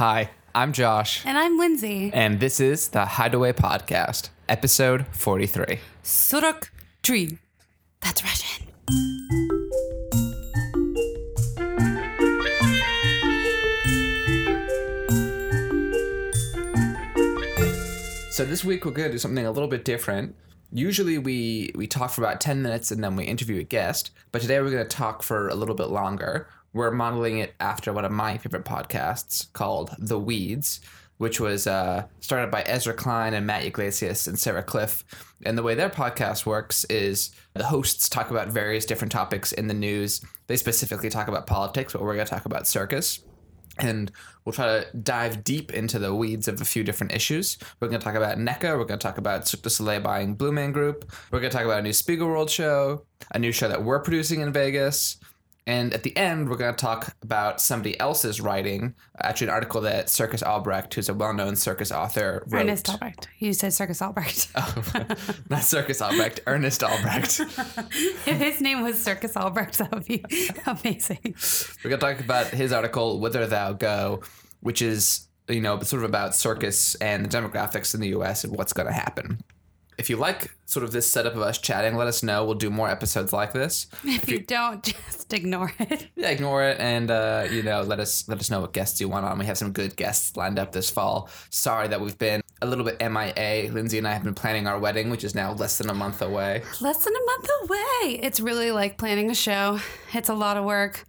Hi, I'm Josh, And I'm Lindsay. and this is the Hideaway Podcast, episode 43. Suruk tree. That's Russian. So this week we're going to do something a little bit different. Usually we we talk for about 10 minutes and then we interview a guest, but today we're going to talk for a little bit longer. We're modeling it after one of my favorite podcasts called The Weeds, which was uh, started by Ezra Klein and Matt Yglesias and Sarah Kliff. And the way their podcast works is the hosts talk about various different topics in the news. They specifically talk about politics, but we're going to talk about circus and we'll try to dive deep into the weeds of a few different issues. We're going to talk about NECCA. We're going to talk about Cirque du Soleil buying Blue Man Group. We're going to talk about a new Spiegelworld show, a new show that we're producing in Vegas. And at the end, we're going to talk about somebody else's writing, actually, an article that Circus Albrecht, who's a well known circus author, wrote. Ernest Albrecht. You said Circus Albrecht. Oh, not Circus Albrecht, Ernest Albrecht. if his name was Circus Albrecht, that would be amazing. We're going to talk about his article, Whither Thou Go, which is, you know, sort of about circus and the demographics in the US and what's going to happen. If you like sort of this setup of us chatting, let us know. We'll do more episodes like this. If you don't, just ignore it. Yeah, ignore it and uh, you know let us let us know what guests you want on. We have some good guests lined up this fall. Sorry that we've been a little bit MIA. Lindsay and I have been planning our wedding, which is now less than a month away. Less than a month away. It's really like planning a show. It's a lot of work.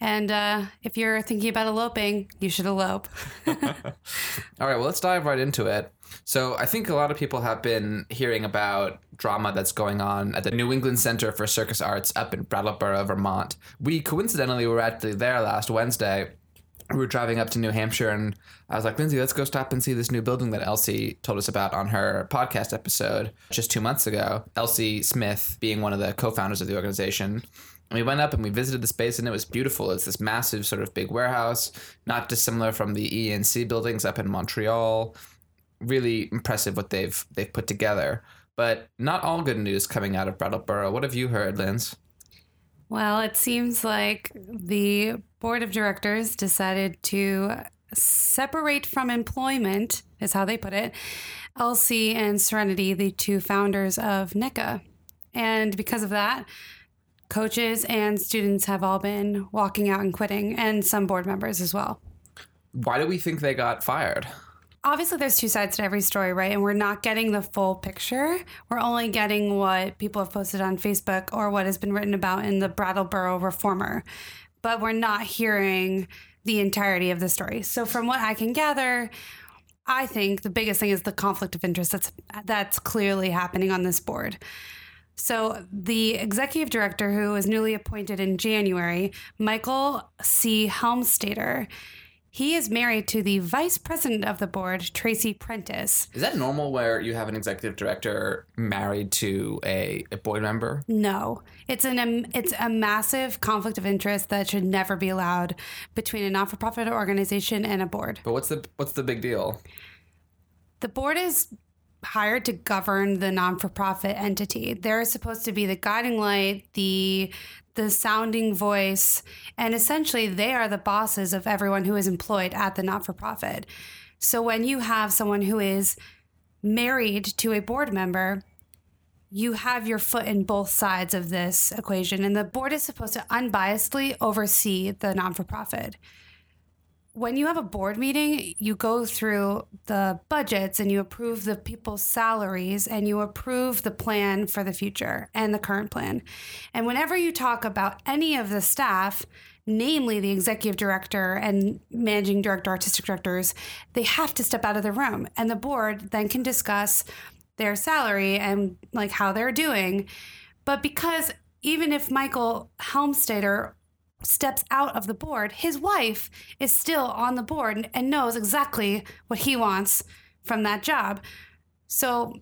And uh, if you're thinking about eloping, you should elope. All right, well, let's dive right into it. So, I think a lot of people have been hearing about drama that's going on at the New England Center for Circus Arts up in Brattleboro, Vermont. We coincidentally were actually there last Wednesday. We were driving up to New Hampshire, and I was like, Lindsay, let's go stop and see this new building that Elsie told us about on her podcast episode just two months ago. Elsie Smith being one of the co founders of the organization. And we went up and we visited the space, and it was beautiful. It's this massive, sort of big warehouse, not dissimilar from the ENC buildings up in Montreal. Really impressive what they've they've put together. But not all good news coming out of Brattleboro. What have you heard, Linz? Well, it seems like the board of directors decided to separate from employment, is how they put it, Elsie and Serenity, the two founders of NECCA. And because of that, coaches and students have all been walking out and quitting, and some board members as well. Why do we think they got fired? Obviously there's two sides to every story, right? And we're not getting the full picture. We're only getting what people have posted on Facebook or what has been written about in the Brattleboro Reformer. But we're not hearing the entirety of the story. So from what I can gather, I think the biggest thing is the conflict of interest that's that's clearly happening on this board. So the executive director who was newly appointed in January, Michael C. Helmstader, he is married to the vice president of the board, Tracy Prentice. Is that normal where you have an executive director married to a, a board member? No, it's an um, it's a massive conflict of interest that should never be allowed between a not-for-profit organization and a board. But what's the what's the big deal? The board is hired to govern the non-for-profit entity. They're supposed to be the guiding light, the the sounding voice, and essentially they are the bosses of everyone who is employed at the not-for-profit. So when you have someone who is married to a board member, you have your foot in both sides of this equation and the board is supposed to unbiasedly oversee the non-for-profit when you have a board meeting, you go through the budgets and you approve the people's salaries and you approve the plan for the future and the current plan. And whenever you talk about any of the staff, namely the executive director and managing director, artistic directors, they have to step out of the room. And the board then can discuss their salary and like how they're doing. But because even if Michael Helmstader steps out of the board, his wife is still on the board and knows exactly what he wants from that job. So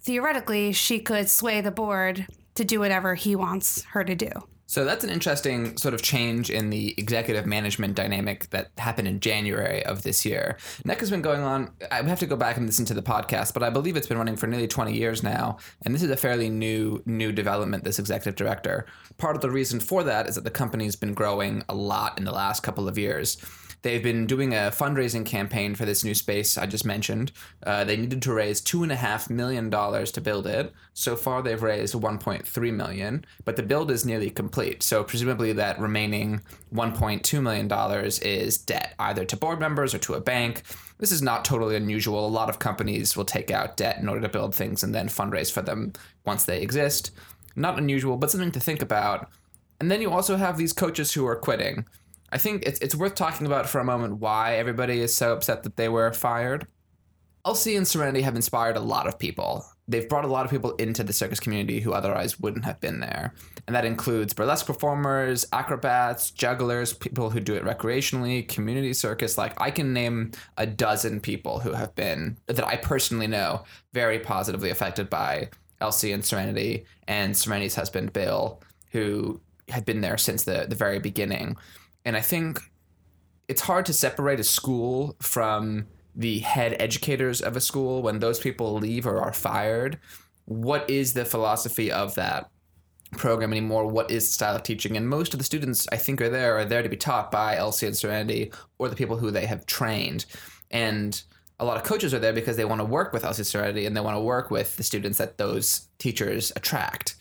theoretically, she could sway the board to do whatever he wants her to do. So that's an interesting sort of change in the executive management dynamic that happened in January of this year. NECCA's been going on, I have to go back and listen to the podcast, but I believe it's been running for nearly 20 years now. And this is a fairly new, new development, this executive director. Part of the reason for that is that the company's been growing a lot in the last couple of years. They've been doing a fundraising campaign for this new space I just mentioned. Uh, they needed to raise two and a half million dollars to build it. So far, they've raised 1.3 million, but the build is nearly complete. So presumably, that remaining 1.2 million dollars is debt, either to board members or to a bank. This is not totally unusual. A lot of companies will take out debt in order to build things and then fundraise for them once they exist. Not unusual, but something to think about. And then you also have these coaches who are quitting. I think it's, it's worth talking about for a moment why everybody is so upset that they were fired. Elsie and Serenity have inspired a lot of people. They've brought a lot of people into the circus community who otherwise wouldn't have been there. And that includes burlesque performers, acrobats, jugglers, people who do it recreationally, community circus. Like, I can name a dozen people who have been, that I personally know, very positively affected by Elsie and Serenity, and Serenity's husband, Bill, who had been there since the, the very beginning. And I think it's hard to separate a school from the head educators of a school when those people leave or are fired. What is the philosophy of that program anymore? What is the style of teaching? And most of the students, I think, are there are there to be taught by Elsie and Serenity or the people who they have trained. And a lot of coaches are there because they want to work with Elsie Serenity and they want to work with the students that those teachers attract.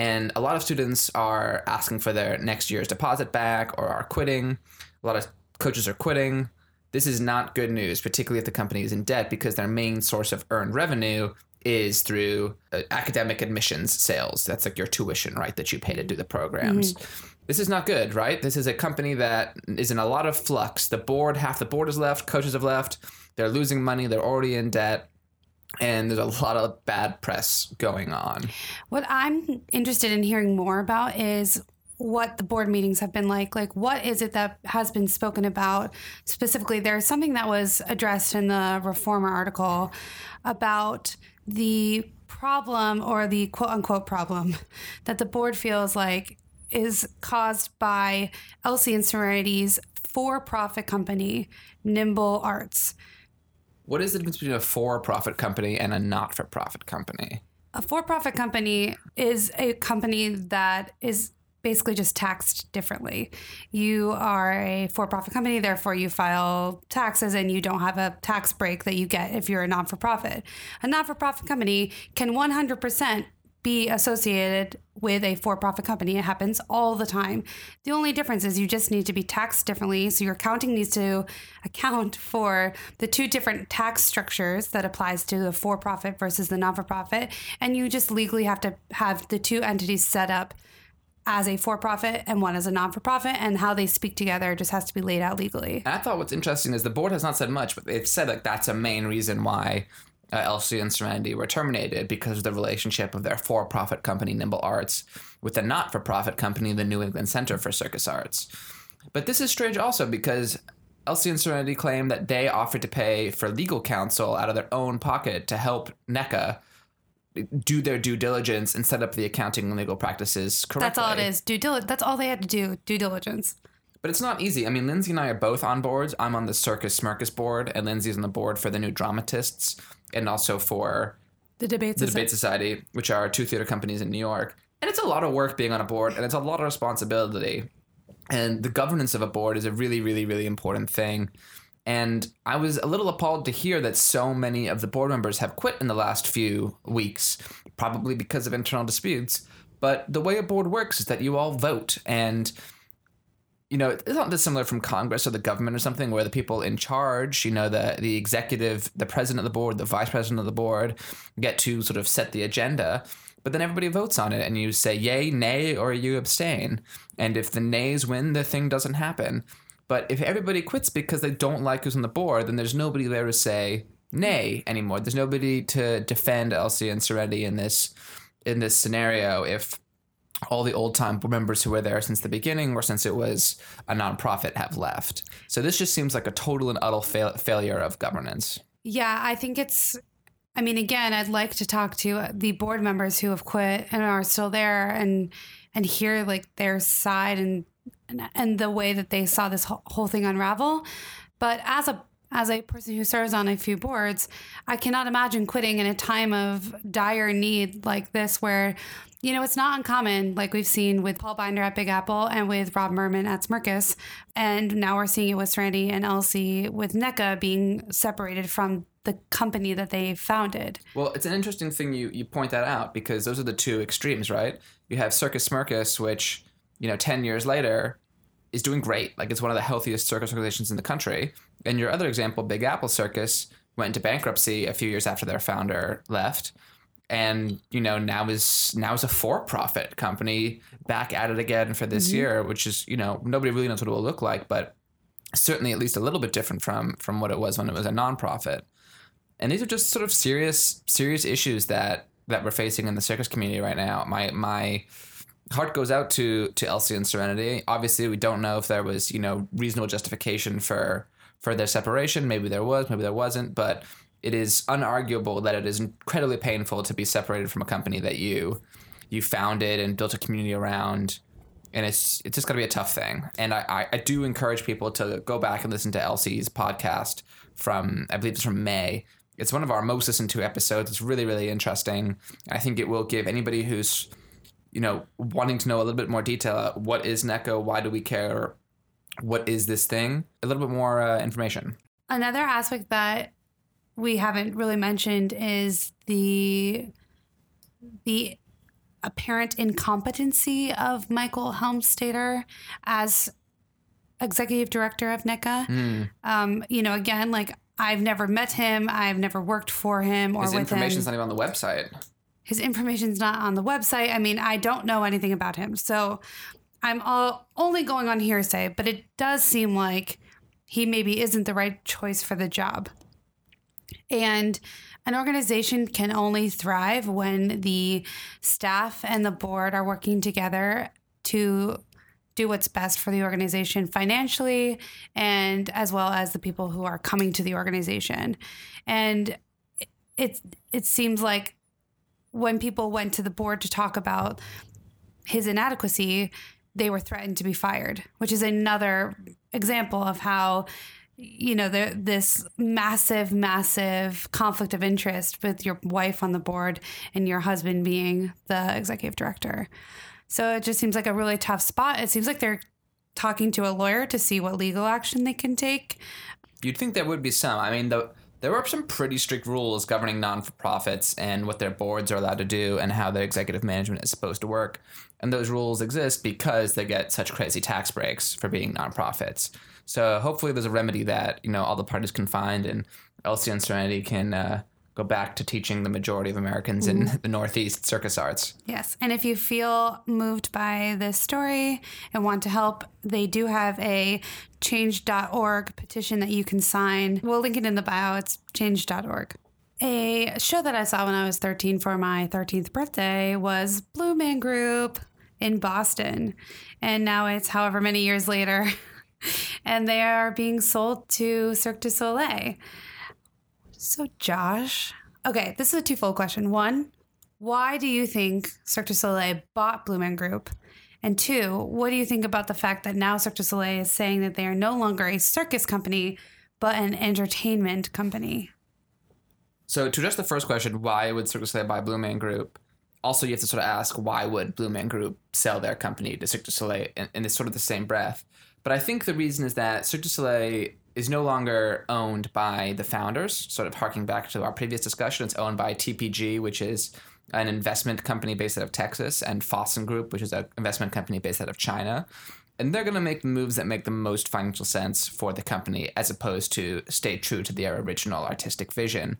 And a lot of students are asking for their next year's deposit back or are quitting. A lot of coaches are quitting. This is not good news, particularly if the company is in debt because their main source of earned revenue is through uh, academic admissions sales. That's like your tuition, right? That you pay to do the programs. Mm-hmm. This is not good, right? This is a company that is in a lot of flux. The board, half the board is left, coaches have left. They're losing money. They're already in debt and there's a lot of bad press going on. What I'm interested in hearing more about is what the board meetings have been like. Like, what is it that has been spoken about specifically? There's something that was addressed in the Reformer article about the problem or the quote unquote problem that the board feels like is caused by Elsie and Serenity's for profit company, Nimble Arts. What is the difference between a for profit company and a not for profit company? A for profit company is a company that is basically just taxed differently. You are a for profit company, therefore, you file taxes and you don't have a tax break that you get if you're a non for profit. A non for profit company can 100% be associated with a for profit company. It happens all the time. The only difference is you just need to be taxed differently. So your accounting needs to account for the two different tax structures that applies to the for profit versus the non for profit. And you just legally have to have the two entities set up as a for profit and one as a non for profit, and how they speak together just has to be laid out legally. I thought what's interesting is the board has not said much, but they've said like that's a main reason why uh, Elsie and Serenity were terminated because of the relationship of their for profit company, Nimble Arts, with the not for profit company, the New England Center for Circus Arts. But this is strange also because Elsie and Serenity claim that they offered to pay for legal counsel out of their own pocket to help NECCA do their due diligence and set up the accounting and legal practices correctly. That's all it is. Due dil- That's all they had to do. Due diligence. But it's not easy. I mean, Lindsay and I are both on boards. I'm on the Circus Smirkus board, and Lindsay's on the board for the New Dramatists and also for the Debate the Society. Debate Society, which are two theater companies in New York. And it's a lot of work being on a board, and it's a lot of responsibility. And the governance of a board is a really, really, really important thing. And I was a little appalled to hear that so many of the board members have quit in the last few weeks, probably because of internal disputes. But the way a board works is that you all vote, and you know, it's not dissimilar from Congress or the government or something where the people in charge, you know, the the executive, the president of the board, the vice president of the board, get to sort of set the agenda. But then everybody votes on it and you say yay, nay, or you abstain. And if the nays win, the thing doesn't happen. But if everybody quits because they don't like who's on the board, then there's nobody there to say nay anymore. There's nobody to defend Elsie and Serenity in this in this scenario if all the old time members who were there since the beginning or since it was a nonprofit have left. So this just seems like a total and utter fail- failure of governance. Yeah, I think it's. I mean, again, I'd like to talk to the board members who have quit and are still there, and and hear like their side and and, and the way that they saw this whole thing unravel. But as a as a person who serves on a few boards, I cannot imagine quitting in a time of dire need like this, where, you know, it's not uncommon, like we've seen with Paul Binder at Big Apple and with Rob Mermin at Smirkus. And now we're seeing it with Strandy and Elsie with NECCA being separated from the company that they founded. Well, it's an interesting thing you, you point that out because those are the two extremes, right? You have Circus Smirkus, which, you know, 10 years later is doing great. Like it's one of the healthiest circus organizations in the country. And your other example, Big Apple Circus, went into bankruptcy a few years after their founder left. And you know now is now is a for-profit company back at it again for this mm-hmm. year, which is you know nobody really knows what it will look like, but certainly at least a little bit different from from what it was when it was a nonprofit. And these are just sort of serious serious issues that that we're facing in the circus community right now. My my heart goes out to to Elsie and Serenity. Obviously, we don't know if there was you know reasonable justification for for their separation. Maybe there was, maybe there wasn't, but it is unarguable that it is incredibly painful to be separated from a company that you you founded and built a community around. And it's it's just gonna be a tough thing. And I, I, I do encourage people to go back and listen to Elsie's podcast from I believe it's from May. It's one of our most listened to episodes. It's really, really interesting. I think it will give anybody who's you know, wanting to know a little bit more detail. What is NECCA? Why do we care? What is this thing? A little bit more uh, information. Another aspect that we haven't really mentioned is the the apparent incompetency of Michael Helmstater as executive director of NECCA. Mm. Um, you know, again, like I've never met him, I've never worked for him or His with information's him. not even on the website his information's not on the website. I mean, I don't know anything about him. So I'm all, only going on hearsay, but it does seem like he maybe isn't the right choice for the job. And an organization can only thrive when the staff and the board are working together to do what's best for the organization financially and as well as the people who are coming to the organization. And it it seems like when people went to the board to talk about his inadequacy, they were threatened to be fired, which is another example of how you know the, this massive massive conflict of interest with your wife on the board and your husband being the executive director. So it just seems like a really tough spot. It seems like they're talking to a lawyer to see what legal action they can take. You'd think there would be some. I mean the there are some pretty strict rules governing non for profits and what their boards are allowed to do and how their executive management is supposed to work. And those rules exist because they get such crazy tax breaks for being nonprofits. So hopefully there's a remedy that, you know, all the parties can find and Elsie and Serenity can uh, go back to teaching the majority of Americans mm-hmm. in the Northeast circus arts. Yes. And if you feel moved by this story and want to help, they do have a change.org petition that you can sign. We'll link it in the bio. It's change.org. A show that I saw when I was 13 for my 13th birthday was Blue Man Group in Boston. And now it's however many years later. and they are being sold to Cirque du Soleil. So, Josh, okay, this is a twofold question. One, why do you think Cirque du Soleil bought Blue Man Group? And two, what do you think about the fact that now Cirque du Soleil is saying that they are no longer a circus company, but an entertainment company? So, to address the first question, why would Cirque du Soleil buy Blue Man Group? Also, you have to sort of ask why would Blue Man Group sell their company to Cirque du Soleil in, in this sort of the same breath. But I think the reason is that Cirque du Soleil is no longer owned by the founders. Sort of harking back to our previous discussion, it's owned by TPG, which is an investment company based out of Texas, and Fosun Group, which is an investment company based out of China. And they're going to make moves that make the most financial sense for the company, as opposed to stay true to their original artistic vision.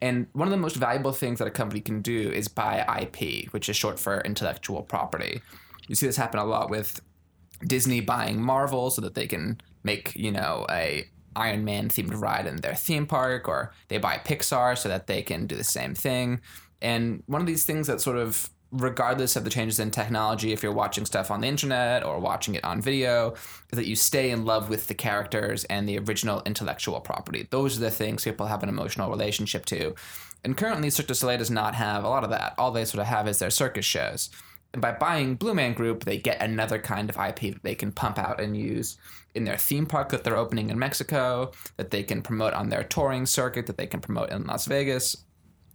And one of the most valuable things that a company can do is buy IP, which is short for intellectual property. You see this happen a lot with Disney buying Marvel so that they can make, you know, a Iron Man themed ride in their theme park, or they buy Pixar so that they can do the same thing. And one of these things that sort of regardless of the changes in technology, if you're watching stuff on the internet or watching it on video, is that you stay in love with the characters and the original intellectual property. Those are the things people have an emotional relationship to. And currently, Cirque du Soleil does not have a lot of that. All they sort of have is their circus shows. And by buying Blue Man Group, they get another kind of IP that they can pump out and use in their theme park that they're opening in Mexico, that they can promote on their touring circuit, that they can promote in Las Vegas.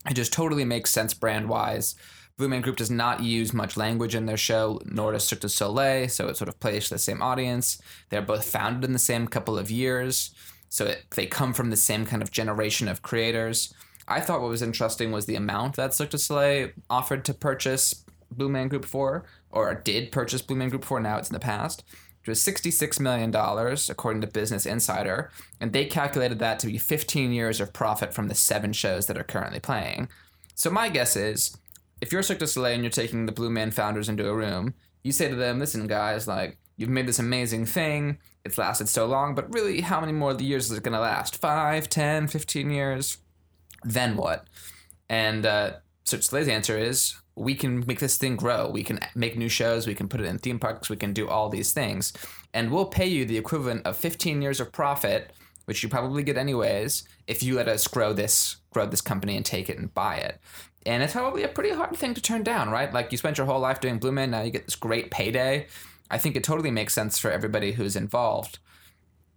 It just totally makes sense brand wise. Blue Man Group does not use much language in their show, nor does Cirque du Soleil, so it sort of plays to the same audience. They're both founded in the same couple of years, so it, they come from the same kind of generation of creators. I thought what was interesting was the amount that Cirque du Soleil offered to purchase Blue Man Group for, or did purchase Blue Man Group for, now it's in the past, which was $66 million, according to Business Insider, and they calculated that to be 15 years of profit from the seven shows that are currently playing. So my guess is, if you're Cirque du Soleil and you're taking the Blue Man founders into a room, you say to them, listen, guys, like, you've made this amazing thing, it's lasted so long, but really, how many more years is it going to last? Five, ten, fifteen years? Then what? And uh, Cirque du Soleil's answer is, we can make this thing grow. We can make new shows. We can put it in theme parks. We can do all these things. And we'll pay you the equivalent of 15 years of profit, which you probably get anyways, if you let us grow this grow this company and take it and buy it. And it's probably a pretty hard thing to turn down, right? Like you spent your whole life doing Blue Man, now you get this great payday. I think it totally makes sense for everybody who's involved.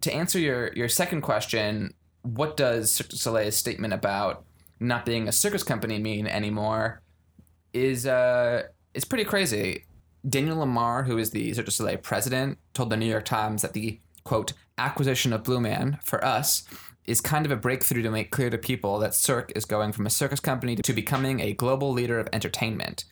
To answer your your second question, what does Cirque du Soleil's statement about not being a circus company mean anymore? Is uh is pretty crazy. Daniel Lamarre, who is the Cirque du Soleil president, told the New York Times that the quote acquisition of Blue Man for us is kind of a breakthrough to make clear to people that Cirque is going from a circus company to becoming a global leader of entertainment.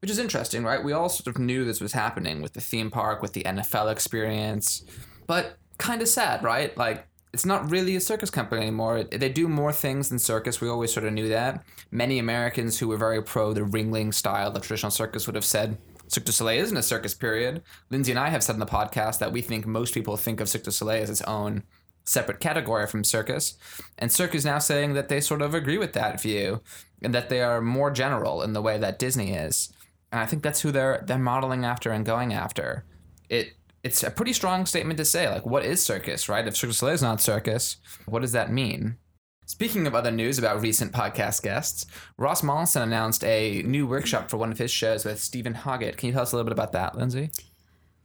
Which is interesting, right? We all sort of knew this was happening with the theme park, with the NFL experience, but kind of sad, right? Like it's not really a circus company anymore. They do more things than circus. We always sort of knew that. Many Americans who were very pro the ringling style of traditional circus would have said Cirque du Soleil isn't a circus period. Lindsay and I have said in the podcast that we think most people think of Cirque du Soleil as its own separate category from circus. And Cirque is now saying that they sort of agree with that view and that they are more general in the way that Disney is. And I think that's who they're they're modeling after and going after. It it's a pretty strong statement to say. Like, what is circus, right? If Cirque du Soleil is not circus, what does that mean? Speaking of other news about recent podcast guests, Ross Mollison announced a new workshop for one of his shows with Steven Hoggett. Can you tell us a little bit about that, Lindsay?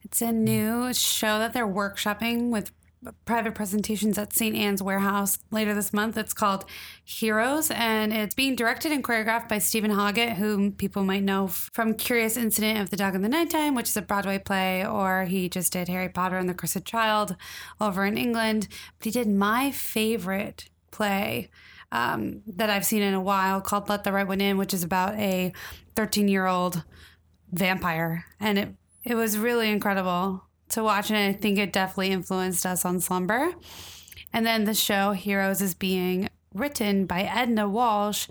It's a new show that they're workshopping with private presentations at St. Anne's Warehouse later this month. It's called Heroes, and it's being directed and choreographed by Steven Hoggett, whom people might know from Curious Incident of the Dog in the Nighttime, which is a Broadway play, or he just did Harry Potter and the Cursed Child over in England. But he did my favorite play um, that I've seen in a while called Let the Right One In, which is about a 13 year old vampire. And it, it was really incredible to watch, and I think it definitely influenced us on Slumber. And then the show Heroes is being written by Enda Walsh,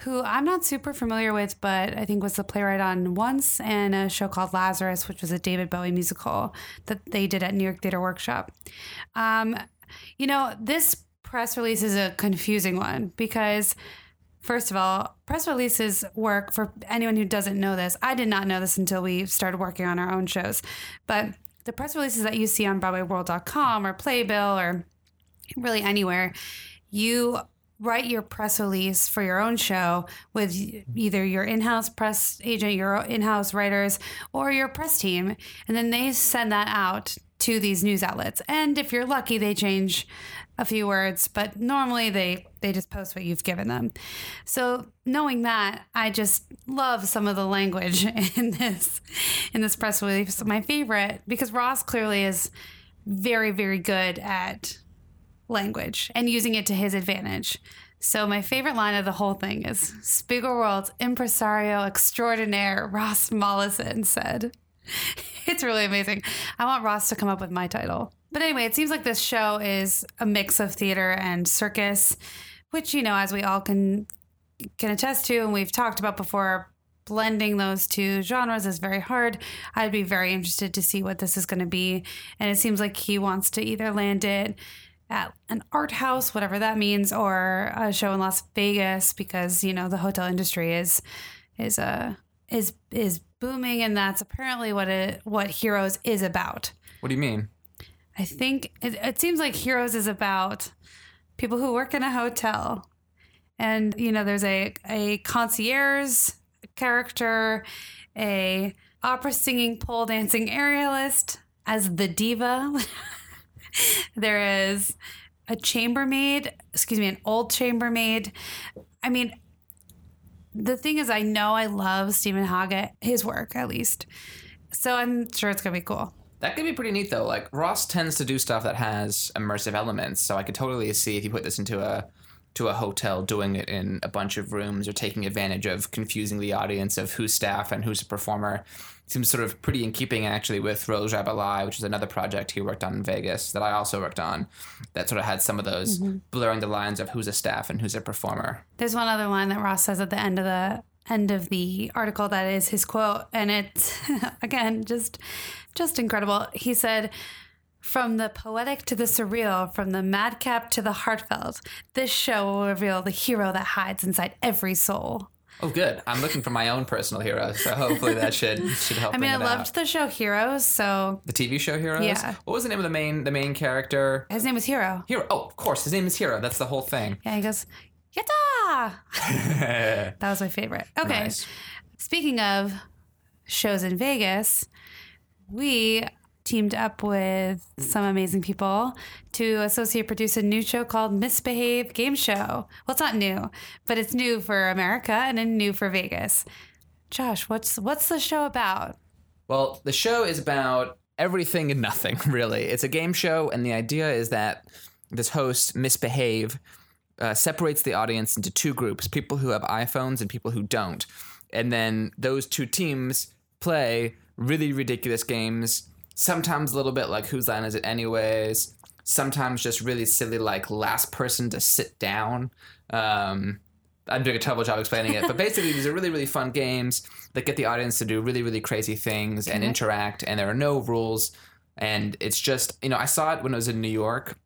who I'm not super familiar with, but I think was the playwright on Once and a show called Lazarus, which was a David Bowie musical that they did at New York Theater Workshop. Um, you know, this press release is a confusing one because. First of all, press releases work for anyone who doesn't know this. I did not know this until we started working on our own shows. But the press releases that you see on BroadwayWorld.com or Playbill or really anywhere, you write your press release for your own show with either your in-house press agent, your in-house writers, or your press team, and then they send that out to these news outlets. And if you're lucky, they change a few words, but normally they they just post what you've given them. So knowing that, I just love some of the language in this in this press release. My favorite because Ross clearly is very very good at language and using it to his advantage. So my favorite line of the whole thing is Spiegelworld's impresario extraordinaire Ross Mollison said. It's really amazing. I want Ross to come up with my title. But anyway, it seems like this show is a mix of theater and circus, which you know, as we all can can attest to, and we've talked about before, blending those two genres is very hard. I'd be very interested to see what this is going to be, and it seems like he wants to either land it at an art house, whatever that means, or a show in Las Vegas because you know the hotel industry is is a uh, is is booming, and that's apparently what it what Heroes is about. What do you mean? I think it, it seems like Heroes is about people who work in a hotel. And, you know, there's a, a concierge character, a opera singing, pole dancing aerialist as the diva. there is a chambermaid, excuse me, an old chambermaid. I mean, the thing is, I know I love Steven Hoggett, his work at least. So I'm sure it's gonna be cool. That could be pretty neat though. Like Ross tends to do stuff that has immersive elements, so I could totally see if you put this into a to a hotel doing it in a bunch of rooms or taking advantage of confusing the audience of who's staff and who's a performer. seems sort of pretty in keeping actually with Rose Rabbit which is another project he worked on in Vegas that I also worked on that sort of had some of those mm-hmm. blurring the lines of who's a staff and who's a performer. There's one other line that Ross says at the end of the end of the article that is his quote and it's again just just incredible. He said from the poetic to the surreal, from the madcap to the heartfelt, this show will reveal the hero that hides inside every soul. Oh, good. I'm looking for my own personal hero, so hopefully that should should help. I mean, I loved out. the show Heroes, so the TV show Heroes. Yeah. What was the name of the main the main character? his name was Hero. Hero. Oh, of course, his name is Hero. That's the whole thing. Yeah, he goes, Yatta! that was my favorite. Okay. Nice. Speaking of shows in Vegas, we teamed up with some amazing people to associate produce a new show called Miss Behave Game Show. Well, it's not new, but it's new for America and then new for Vegas. Josh, what's what's the show about? Well, the show is about everything and nothing, really. It's a game show, and the idea is that this host, Miss Behave, uh, separates the audience into two groups people who have iPhones and people who don't. And then those two teams play really ridiculous games, sometimes a little bit like Whose Line Is It Anyways, sometimes just really silly, like last person to sit down. Um, I'm doing a terrible job explaining it, but basically these are really, really fun games that get the audience to do really, really crazy things and interact, and there are no rules. And it's just, you know, I saw it when I was in New York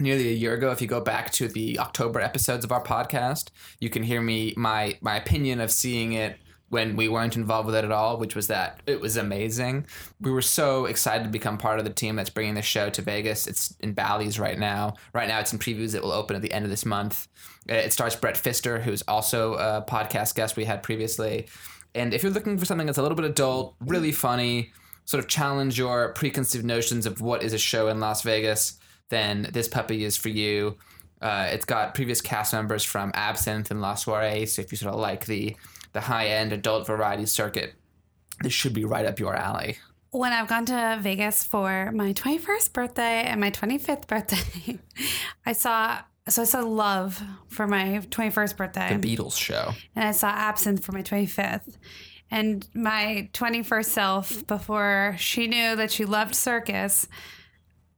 nearly a year ago. If you go back to the October episodes of our podcast, you can hear me my my opinion of seeing it when we weren't involved with it at all, which was that it was amazing. We were so excited to become part of the team that's bringing the show to Vegas. It's in Bally's right now. Right now, it's in previews. It will open at the end of this month. Uh, It stars Brett Pfister who's also a podcast guest we had previously. And if you're looking for something that's a little bit adult, really funny, sort of challenge your preconceived notions of what is a show in Las Vegas, then this puppy is for you. Uh, it's got previous cast members from Absinthe and La Soiree, so if you sort of like the the high end adult variety circuit, this should be right up your alley. When I've gone to Vegas for my 21st birthday and my 25th birthday, I saw so I saw Love for my 21st birthday. The Beatles show. and I saw Absinthe for my 25th. And my 21st self, before she knew that she loved circus,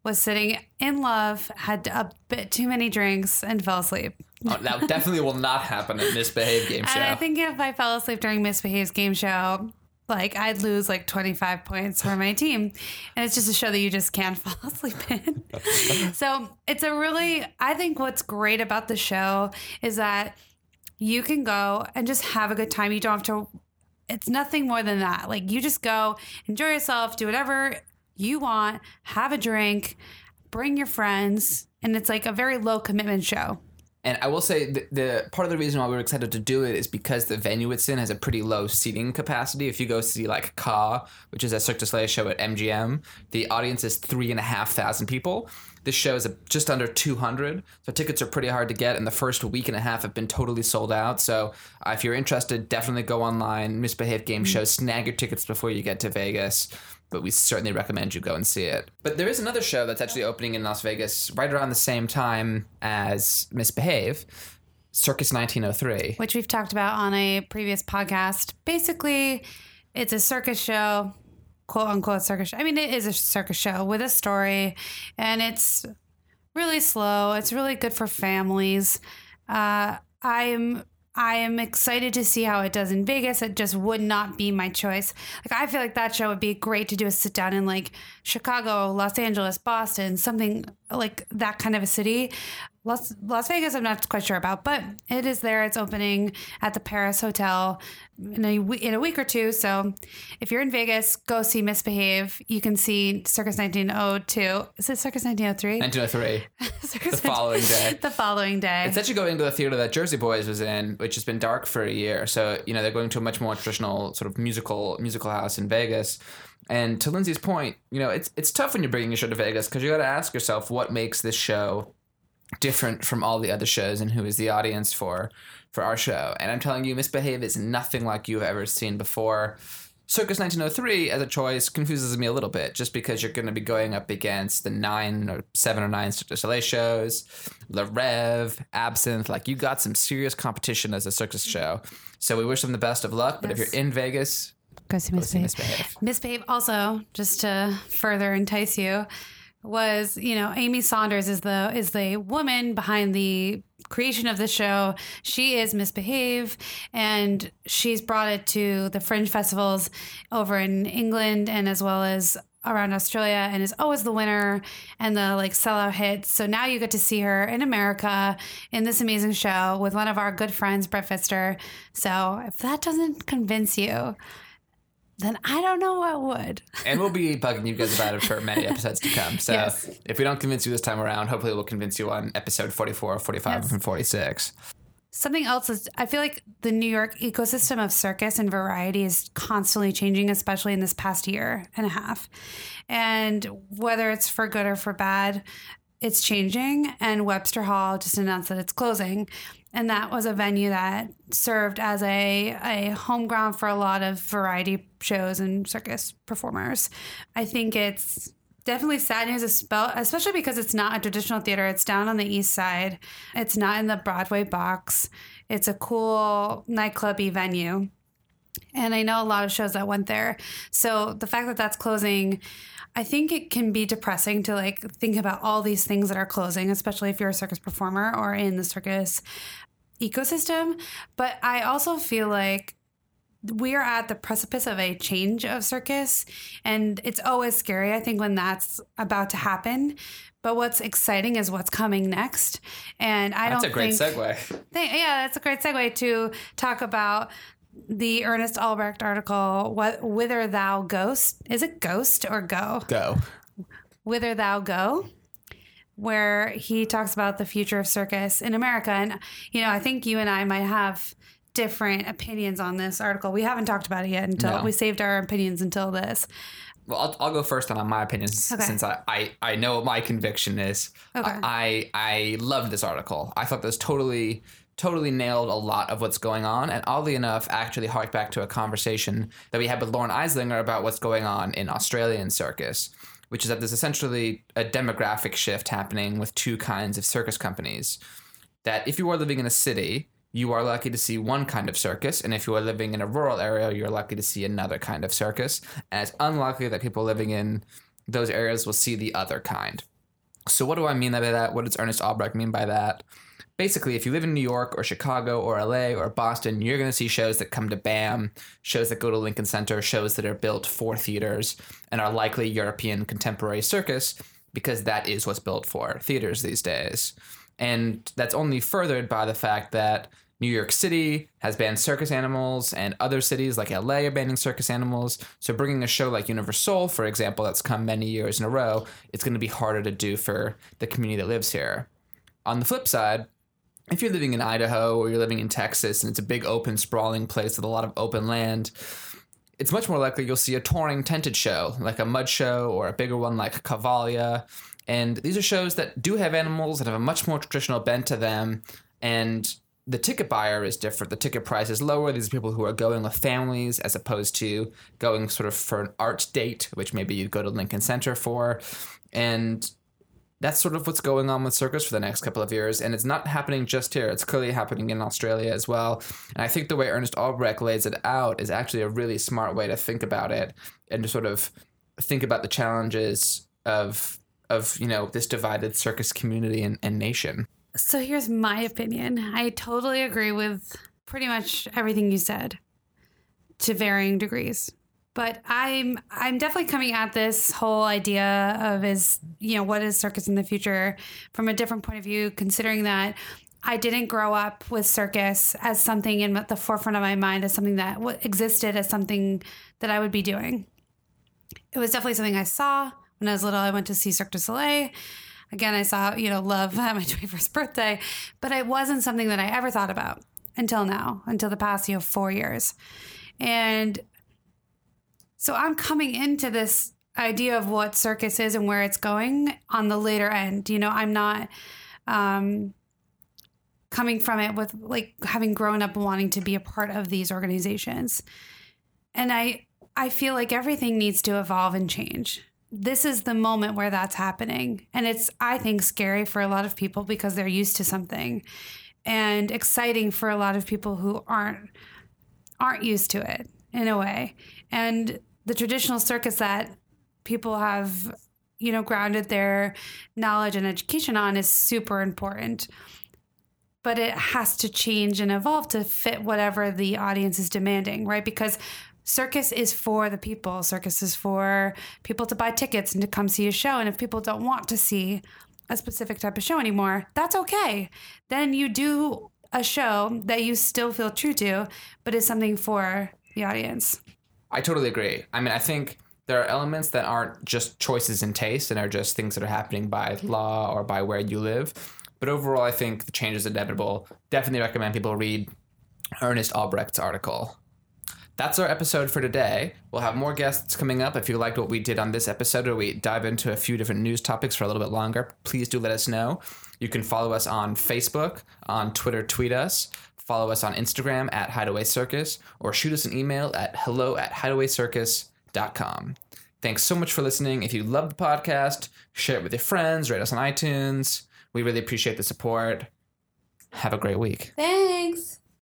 was sitting in love, had a bit too many drinks, and fell asleep. Oh, that definitely will not happen at Miss Behave Game Show. And I think if I fell asleep during Miss Behave's game show, like I'd lose like 25 points for my team. And it's just a show that you just can't fall asleep in. so it's a really, I think what's great about the show is that you can go and just have a good time. You don't have to, it's nothing more than that. Like you just go, enjoy yourself, do whatever you want, have a drink, bring your friends. And it's like a very low commitment show. And I will say the, the part of the reason why we were excited to do it is because the venue it's in has a pretty low seating capacity. If you go see like Ka, which is a Cirque du Soleil show at MGM, the audience is three and a half thousand people. This show is a, just under 200, so tickets are pretty hard to get, and the first week and a half have been totally sold out. So uh, if you're interested, definitely go online, Miss Behave Game Show, snag your tickets before you get to Vegas. But we certainly recommend you go and see it. But there is another show that's actually opening in Las Vegas right around the same time as Miss Behave, Circus 1903. which we've talked about on a previous podcast. Basically, it's a circus show, quote unquote circus show. I mean, it is a circus show with a story, and it's really slow. It's really good for families. Uh, I'm I am excited to see how it does in Vegas. It just would not be my choice. Like I feel like that show would be great to do a sit down in like Chicago, Los Angeles, Boston, something like that kind of a city. Las, Las Vegas, I'm not quite sure about, but it is there. It's opening at the Paris Hotel in a, in a week or two. So if you're in Vegas, go see Miss Behave. You can see Circus 1902. Is it Circus 1903? 1903. Circus The following day. The following day. It's actually going to the theater that Jersey Boys was in, which has been dark for a year. So you know they're going to a much more traditional sort of musical musical house in Vegas. And to Lindsay's point, you know it's it's tough when you're bringing a show to Vegas because you got to ask yourself what makes this show different from all the other shows and who is the audience for for our show. And I'm telling you, Miss Behave is nothing like you've ever seen before. Circus 1903 as a choice confuses me a little bit just because you're going to be going up against the nine or seven or nine Cirque du Soleil shows, Le Rêve, Absinthe. Like you got some serious competition as a circus show. So we wish them the best of luck. But if you're in Vegas, go see go see Miss Behave. Misbehave. Miss Behave also, just to further entice you, was you know Amy Saunders is the is the woman behind the creation of the show. She is Miss Behave, and she's brought it to the fringe festivals over in England and as well as around Australia and is always the winner and the like sellout hits. So now you get to see her in America in this amazing show with one of our good friends, Brett Pfister. So if that doesn't convince you, then I don't know what would. And we'll be bugging you guys about it for many episodes to come. So Yes. if we don't convince you this time around, hopefully we'll convince you on episode 44, 45, Yes. and 46. Something else is I feel like the New York ecosystem of circus and variety is constantly changing, especially in this past year and a half. And whether it's for good or for bad, it's changing. And Webster Hall just announced that it's closing. And that was a venue that served as a, a home ground for a lot of variety shows and circus performers. I think it's definitely sad news, especially because it's not a traditional theater. It's down on the east side. It's not in the Broadway box. It's a cool nightclubby venue. And I know a lot of shows that went there. So the fact that that's closing, I think it can be depressing to like think about all these things that are closing, especially if you're a circus performer or in the circus ecosystem. But I also feel like we are at the precipice of a change of circus and it's always scary i think when that's about to happen but what's exciting is what's coming next and i That's don't that's a great think segue. Th- yeah, that's a great segue to talk about the Ernest Albrecht article, "What Whither Thou Ghost." Is it ghost or go? Go. Whither Thou Go, where he talks about the future of circus in America. And, you know, I think you and I might have different opinions on this article. We haven't talked about it yet until No. we saved our opinions until this. Well, I'll, I'll go first on my opinions Okay. since I, I, I know what my conviction is. Okay. I I loved this article. I thought this totally totally nailed a lot of what's going on, and oddly enough, actually harked back to a conversation that we had with Lauren Eislinger about what's going on in Australian circus, which is that there's essentially a demographic shift happening with two kinds of circus companies. That if you are living in a city, you are lucky to see one kind of circus, and if you are living in a rural area, you're lucky to see another kind of circus. And it's unlikely that people living in those areas will see the other kind. So, what do I mean by that? What does Ernest Albrecht mean by that? Basically, if you live in New York or Chicago or LA or Boston, you're going to see shows that come to BAM, shows that go to Lincoln Center, shows that are built for theaters and are likely European contemporary circus because that is what's built for theaters these days. And that's only furthered by the fact that New York City has banned circus animals, and other cities like LA are banning circus animals. So, bringing a show like UniverSoul, for example, that's come many years in a row, it's going to be harder to do for the community that lives here. On the flip side, if you're living in Idaho or you're living in Texas and it's a big open sprawling place with a lot of open land, it's much more likely you'll see a touring tented show like a mud show or a bigger one like Cavalia. And these are shows that do have animals that have a much more traditional bent to them. And the ticket buyer is different. The ticket price is lower. These are people who are going with families as opposed to going sort of for an art date, which maybe you'd go to Lincoln Center for. And that's sort of what's going on with circus for the next couple of years. And it's not happening just here, it's clearly happening in Australia as well. And I think the way Ernest Albrecht lays it out is actually a really smart way to think about it and to sort of think about the challenges of of you know this divided circus community and, and nation. So here's my opinion. I totally agree with pretty much everything you said to varying degrees. But I'm I'm definitely coming at this whole idea of is you know what is circus in the future from a different point of view, considering that I didn't grow up with circus as something in the forefront of my mind as something that existed as something that I would be doing. It was definitely something I saw when I was little. I went to see Cirque du Soleil. Again, I saw you know Love at my 21st birthday, but it wasn't something that I ever thought about until now, until the past you know four years, and so I'm coming into this idea of what circus is and where it's going on the later end. You know, I'm not um, coming from it with like having grown up wanting to be a part of these organizations. And I I feel like everything needs to evolve and change. This is the moment where that's happening. And it's I think scary for a lot of people because they're used to something and exciting for a lot of people who aren't aren't used to it in a way. And the traditional circus that people have you know grounded their knowledge and education on is super important. But it has to change and evolve to fit whatever the audience is demanding right? Because circus is for the people. Circus is for people to buy tickets and to come see a show. And if people don't want to see a specific type of show anymore that's okay. Then you do a show that you still feel true to but is something for the audience I totally agree. I mean, I think there are elements that aren't just choices in taste and are just things that are happening by law or by where you live. But overall, I think the change is inevitable. Definitely recommend people read Ernest Albrecht's article. That's our episode for today. We'll have more guests coming up. If you liked what we did on this episode or we dive into a few different news topics for a little bit longer, please do let us know. You can follow us on Facebook, on Twitter, tweet us. Follow us on Instagram at Hideaway Circus or shoot us an email at hello at hideawaycircus.com. Thanks so much for listening. If you love the podcast, share it with your friends, rate us on iTunes. We really appreciate the support. Have a great week. Thanks.